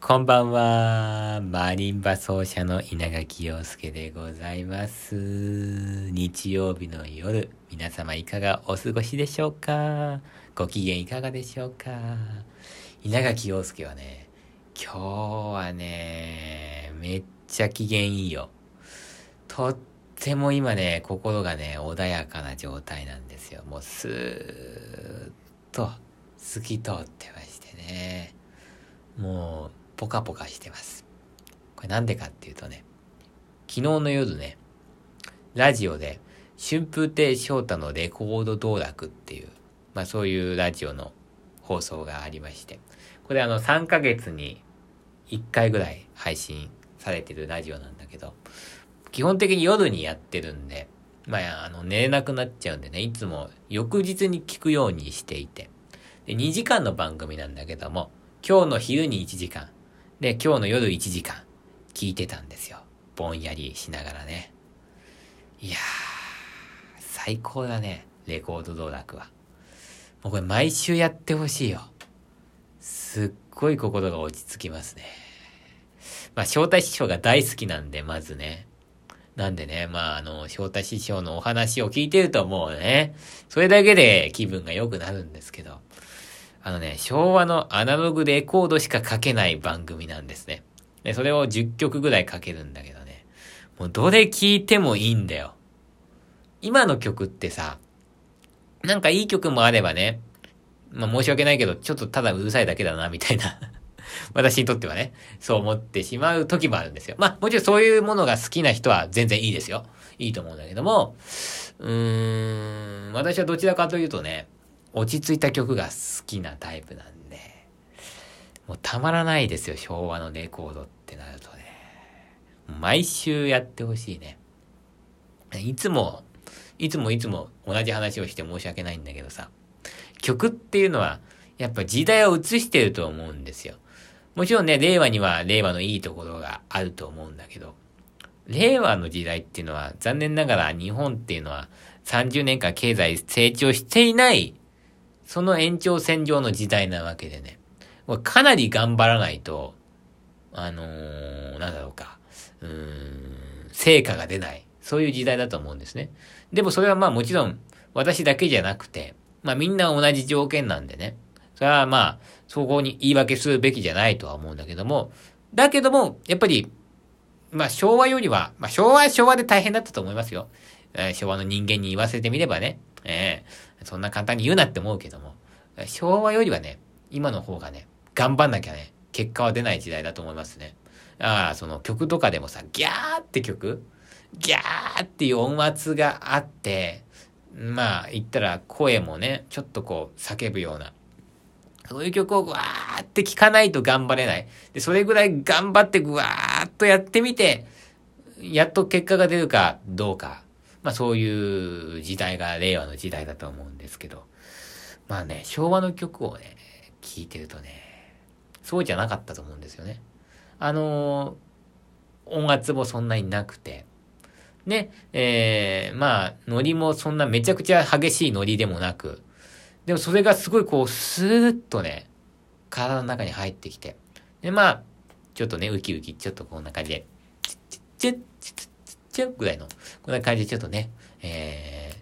こんばんは。マリンバ奏者の稲垣陽介でございます。日曜日の夜、皆様いかがお過ごしでしょうか？ご機嫌いかがでしょうか？稲垣陽介はね、今日はね、めっちゃ機嫌いいよ。とっても今ね、心がね、穏やかな状態なんですよ。もうスーッと透き通ってましてね。もう、ポカポカしてます。これなんでかっていうとね、昨日の夜ね、ラジオで、春風亭昇太のレコード道楽っていう、まあそういうラジオの放送がありまして、これあの3ヶ月に1回ぐらい配信されてるラジオなんだけど、基本的に夜にやってるんで、まああの寝れなくなっちゃうんでね、いつも翌日に聞くようにしていて、で2時間の番組なんだけども、今日の昼に1時間、で、今日の夜1時間、聞いてたんですよ。ぼんやりしながらね。いやー、最高だね。レコード道楽は。もうこれ毎週やってほしいよ。すっごい心が落ち着きますね。まあ、翔太師匠が大好きなんで、まずね。なんでね、まあ、あの、翔太師匠のお話を聞いてるともうね、それだけで気分が良くなるんですけど、あのね、昭和のアナログレコードしか書けない番組なんですね。で、それを10曲ぐらい書けるんだけどね。もうどれ聴いてもいいんだよ。今の曲ってさ、なんかいい曲もあればね、まあ申し訳ないけど、ちょっとただうるさいだけだな、みたいな。私にとってはね、そう思ってしまう時もあるんですよ。まあもちろんそういうものが好きな人は全然いいですよ。いいと思うんだけども、うーん、私はどちらかというとね、落ち着いた曲が好きなタイプなんで、もうたまらないですよ、昭和のレコードってなるとね。毎週やってほしいね。いつも、いつもいつも同じ話をして申し訳ないんだけどさ、曲っていうのは、やっぱ時代を映してると思うんですよ。もちろんね、令和には令和のいいところがあると思うんだけど、令和の時代っていうのは残念ながら日本っていうのは30年間経済成長していないその延長線上の時代なわけでね。かなり頑張らないと、あのー、なんだろうか、うん、成果が出ない。そういう時代だと思うんですね。でもそれはまあもちろん私だけじゃなくて、まあみんな同じ条件なんでね。それはまあ、そこに言い訳するべきじゃないとは思うんだけども、だけども、やっぱり、まあ昭和よりは、まあ昭和は昭和で大変だったと思いますよ。え、昭和の人間に言わせてみればね。ええー、そんな簡単に言うなって思うけども、昭和よりはね、今の方がね、頑張んなきゃね、結果は出ない時代だと思いますね。ああ、その曲とかでもさ、ギャーって曲ギャーっていう音圧があって、まあ、言ったら声もね、ちょっとこう、叫ぶような。そういう曲をわーって聴かないと頑張れない。で、それぐらい頑張ってぐわーっとやってみて、やっと結果が出るかどうか。まあそういう時代が令和の時代だと思うんですけど。まあね、昭和の曲をね、聴いてるとね、そうじゃなかったと思うんですよね。あのー、音圧もそんなになくて、ね、えー、まあ、ノリもそんなめちゃくちゃ激しいノリでもなく、でもそれがすごいこう、スーッとね、体の中に入ってきて、で、まあ、ちょっとね、ウキウキ、ちょっとこんな感じで、チッチッチッチッチッチッチッぐらいの、こんな感じでちょっとね、え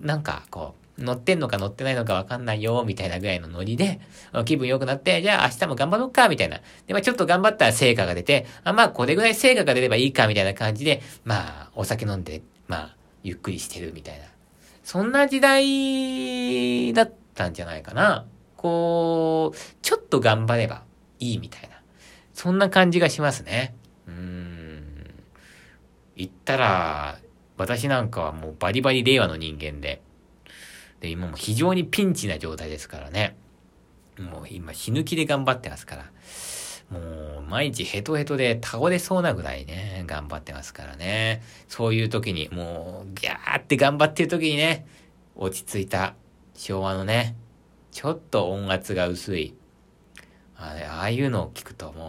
ー、なんかこう、乗ってんのか乗ってないのかわかんないよ、みたいなぐらいのノリで、気分良くなって、じゃあ明日も頑張ろうか、みたいな。で、まあちょっと頑張ったら成果が出て、あまあこれぐらい成果が出ればいいか、みたいな感じで、まあお酒飲んで、まあゆっくりしてるみたいな。そんな時代だったんじゃないかな。こう、ちょっと頑張ればいいみたいな。そんな感じがしますね。うん。言ったら、私なんかはもうバリバリ令和の人間で、で、今も非常にピンチな状態ですからね。もう今死ぬ気で頑張ってますから。もう毎日ヘトヘトで倒れそうなぐらいね、頑張ってますからね。そういう時に、もうギャーって頑張ってる時にね、落ち着いた昭和のね、ちょっと音圧が薄い。あ、ああいうのを聞くともう、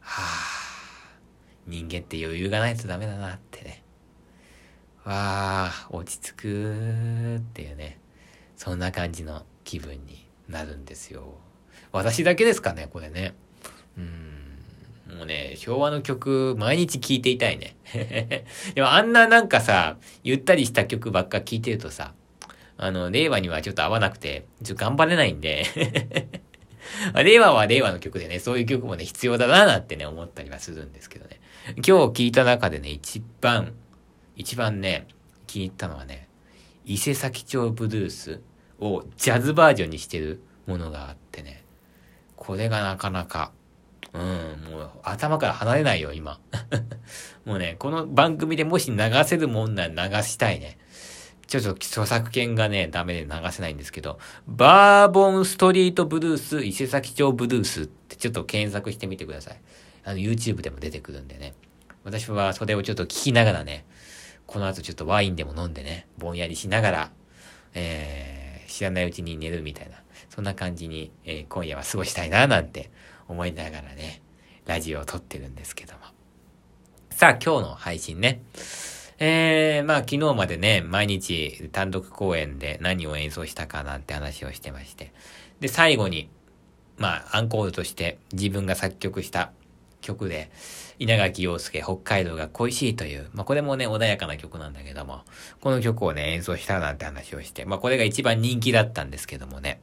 はあ、人間って余裕がないとダメだなってね。わあ、落ち着くっていうね。そんな感じの気分になるんですよ。私だけですかね、これね。うん。もうね、昭和の曲、毎日聴いていたいね。でもあんななんかさ、ゆったりした曲ばっか聴いてるとさ、あの、令和にはちょっと合わなくて、ちょっと頑張れないんで令和は令和の曲でね、そういう曲もね、必要だななんてね、思ったりはするんですけどね。今日聴いた中でね、一番、一番ね、気に入ったのはね、伊勢崎町ブルースをジャズバージョンにしてるものがあってね、これがなかなか、うん、もう頭から離れないよ、今。もうね、この番組でもし流せるもんなら流したいね。ちょっと著作権がね、ダメで流せないんですけど、バーボンストリートブルース、伊勢崎町ブルースってちょっと検索してみてください。あの、YouTube でも出てくるんでね。私はそれをちょっと聞きながらね、この後ちょっとワインでも飲んでね、ぼんやりしながら、えー、知らないうちに寝るみたいな、そんな感じに、えー、今夜は過ごしたいな、なんて思いながらね、ラジオを撮ってるんですけども。さあ、今日の配信ね。えー、まあ昨日までね、毎日単独公演で何を演奏したかなんて話をしてまして。で、最後に、まあアンコールとして自分が作曲した曲で、稲垣陽介、北海道が恋しいという、まあこれもね、穏やかな曲なんだけども、この曲をね、演奏したなんて話をして、まあこれが一番人気だったんですけどもね。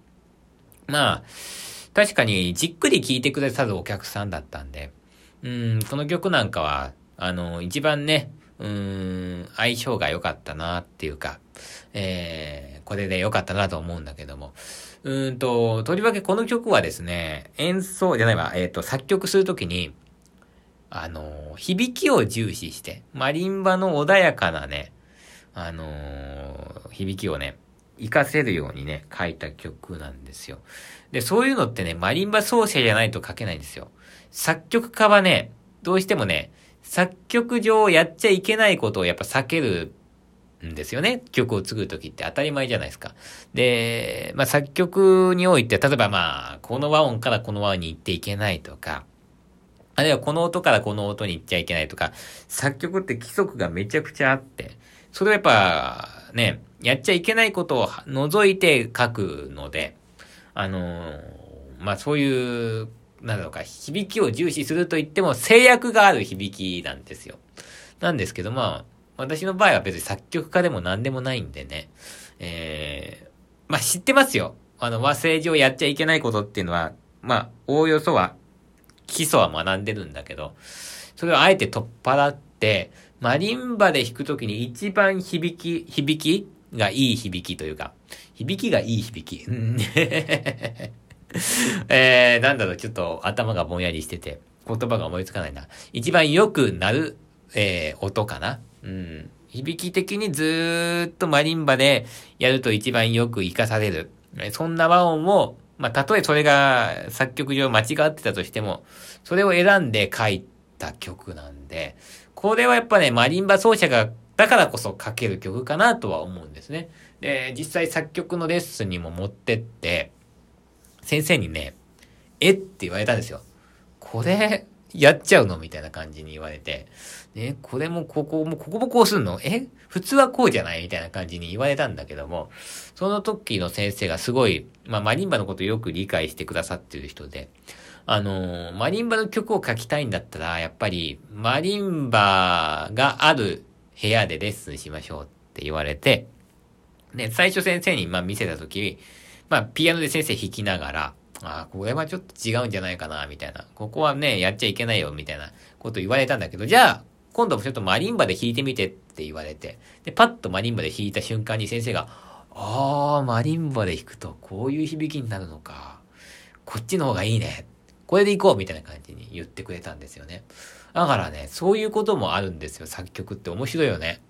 まあ、確かにじっくり聴いてくださるお客さんだったんで、うん、この曲なんかは、あの、一番ね、うーん、相性が良かったなっていうか、えー、これで良かったなと思うんだけども。うーんと、とりわけこの曲はですね、演奏じゃないわ、えっ、ー、と、作曲するときに、あの、響きを重視して、マリンバの穏やかなね、あのー、響きをね、活かせるようにね、書いた曲なんですよ。で、そういうのってね、マリンバ奏者じゃないと書けないんですよ。作曲家はね、どうしてもね、作曲上やっちゃいけないことをやっぱ避けるんですよね。曲を作るときって当たり前じゃないですか。で、まあ作曲において、例えばまあ、この和音からこの和音に行っていけないとか、あるいはこの音からこの音に行っちゃいけないとか、作曲って規則がめちゃくちゃあって、それはやっぱね、やっちゃいけないことを除いて書くので、あのー、まあそういう、なんだろうか、響きを重視すると言っても制約がある響きなんですよ。なんですけど、まあ、私の場合は別に作曲家でも何でもないんでね、えー、まあ知ってますよ。あの、和製上やっちゃいけないことっていうのは、まあ、おおよそは基礎は学んでるんだけど、それをあえて取っ払って、マリンバで弾くときに一番響き、響きがいい響きというか、響きがいい響き。えー、なんだろう、ちょっと頭がぼんやりしてて、言葉が思いつかないな。一番良くなる、えー、音かな。うん。響き的にずっとマリンバでやると一番よく活かされる。そんな和音をまあ、たとえそれが作曲上間違ってたとしても、それを選んで書いた曲なんで、これはやっぱね、マリンバ奏者が、だからこそ書ける曲かなとは思うんですね。で、実際作曲のレッスンにも持ってって、先生にね、えって言われたんですよ。これ、やっちゃうのみたいな感じに言われて、ね、これもここも、ここもこうすんの？え？普通はこうじゃないみたいな感じに言われたんだけども、その時の先生がすごい、まあ、マリンバのことよく理解してくださってる人で、あのー、マリンバの曲を書きたいんだったら、やっぱり、マリンバがある部屋でレッスンしましょうって言われて、で、最初先生に、まあ、見せた時、まあ、ピアノで先生弾きながら、ああ、これはちょっと違うんじゃないかな、みたいな。ここはね、やっちゃいけないよ、みたいなこと言われたんだけど、じゃあ、今度もちょっとマリンバで弾いてみてって言われて、で、パッとマリンバで弾いた瞬間に先生が、ああ、マリンバで弾くとこういう響きになるのか。こっちの方がいいね。これで行こうみたいな感じに言ってくれたんですよね。だからね、そういうこともあるんですよ。作曲って面白いよね。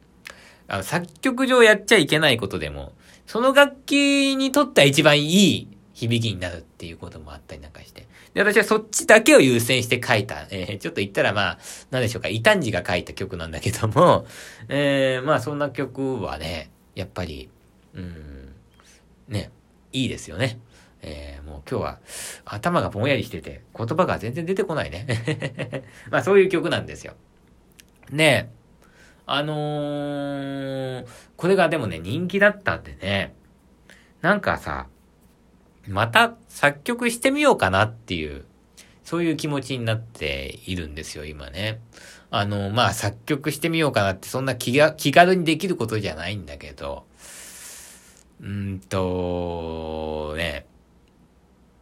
あの、作曲上やっちゃいけないことでも、その楽器にとっては一番いい響きになるっていうこともあったりなんかして。で、私はそっちだけを優先して書いた、えー、ちょっと言ったらまあ、なんでしょうか、異端児が書いた曲なんだけども、えー、まあそんな曲はね、やっぱり、うん、ね、いいですよね。えー、もう今日は頭がぼんやりしてて、言葉が全然出てこないね。まあそういう曲なんですよ。ねえあのー、これがでもね、人気だったんでね、なんかさ、また作曲してみようかなっていう、そういう気持ちになっているんですよ、今ね。あの、まあ、作曲してみようかなって、そんな気が、気軽にできることじゃないんだけど、うんと、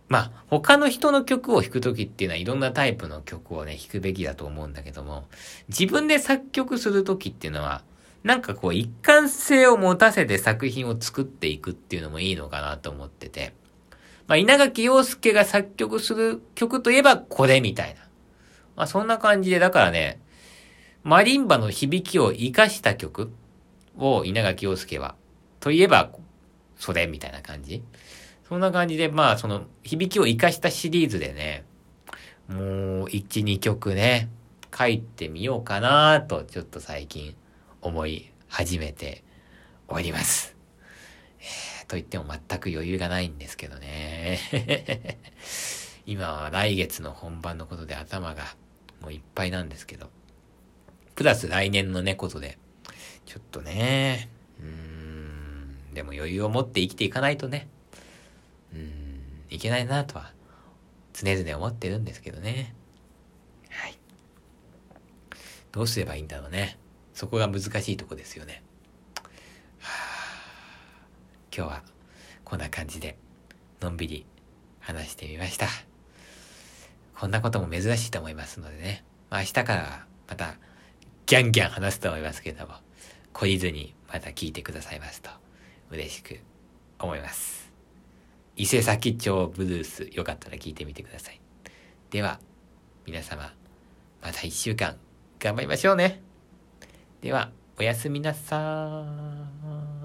まあ、他の人の曲を弾くときっていうのはいろんなタイプの曲をね、弾くべきだと思うんだけども、自分で作曲するときっていうのは、なんかこう一貫性を持たせて作品を作っていくっていうのもいいのかなと思ってて、まあ、稲垣陽介が作曲する曲といえばこれみたいな。まあ、そんな感じで、だからね、マリンバの響きを活かした曲を稲垣陽介は、といえば、それみたいな感じ。そんな感じで、まあ、その、響きを活かしたシリーズでね、もう、1、2曲ね、書いてみようかなと、ちょっと最近思い始めております。えと言っても全く余裕がないんですけどね。今は来月の本番のことで頭がもういっぱいなんですけど。プラス来年のね、ことで。ちょっとね、うーん、でも余裕を持って生きていかないとね、うん、いけないなとは常々思ってるんですけどね。はい。どうすればいいんだろうね。そこが難しいとこですよね。はあ今日はこんな感じでのんびり話してみました。こんなことも珍しいと思いますのでね。まあ、明日からはまたギャンギャン話すと思いますけども、懲りずにまた聞いてくださいますと嬉しく思います。伊勢崎町ブルースよかったら聞いてみてください。では、皆様、また一週間頑張りましょうね。では、おやすみなさー。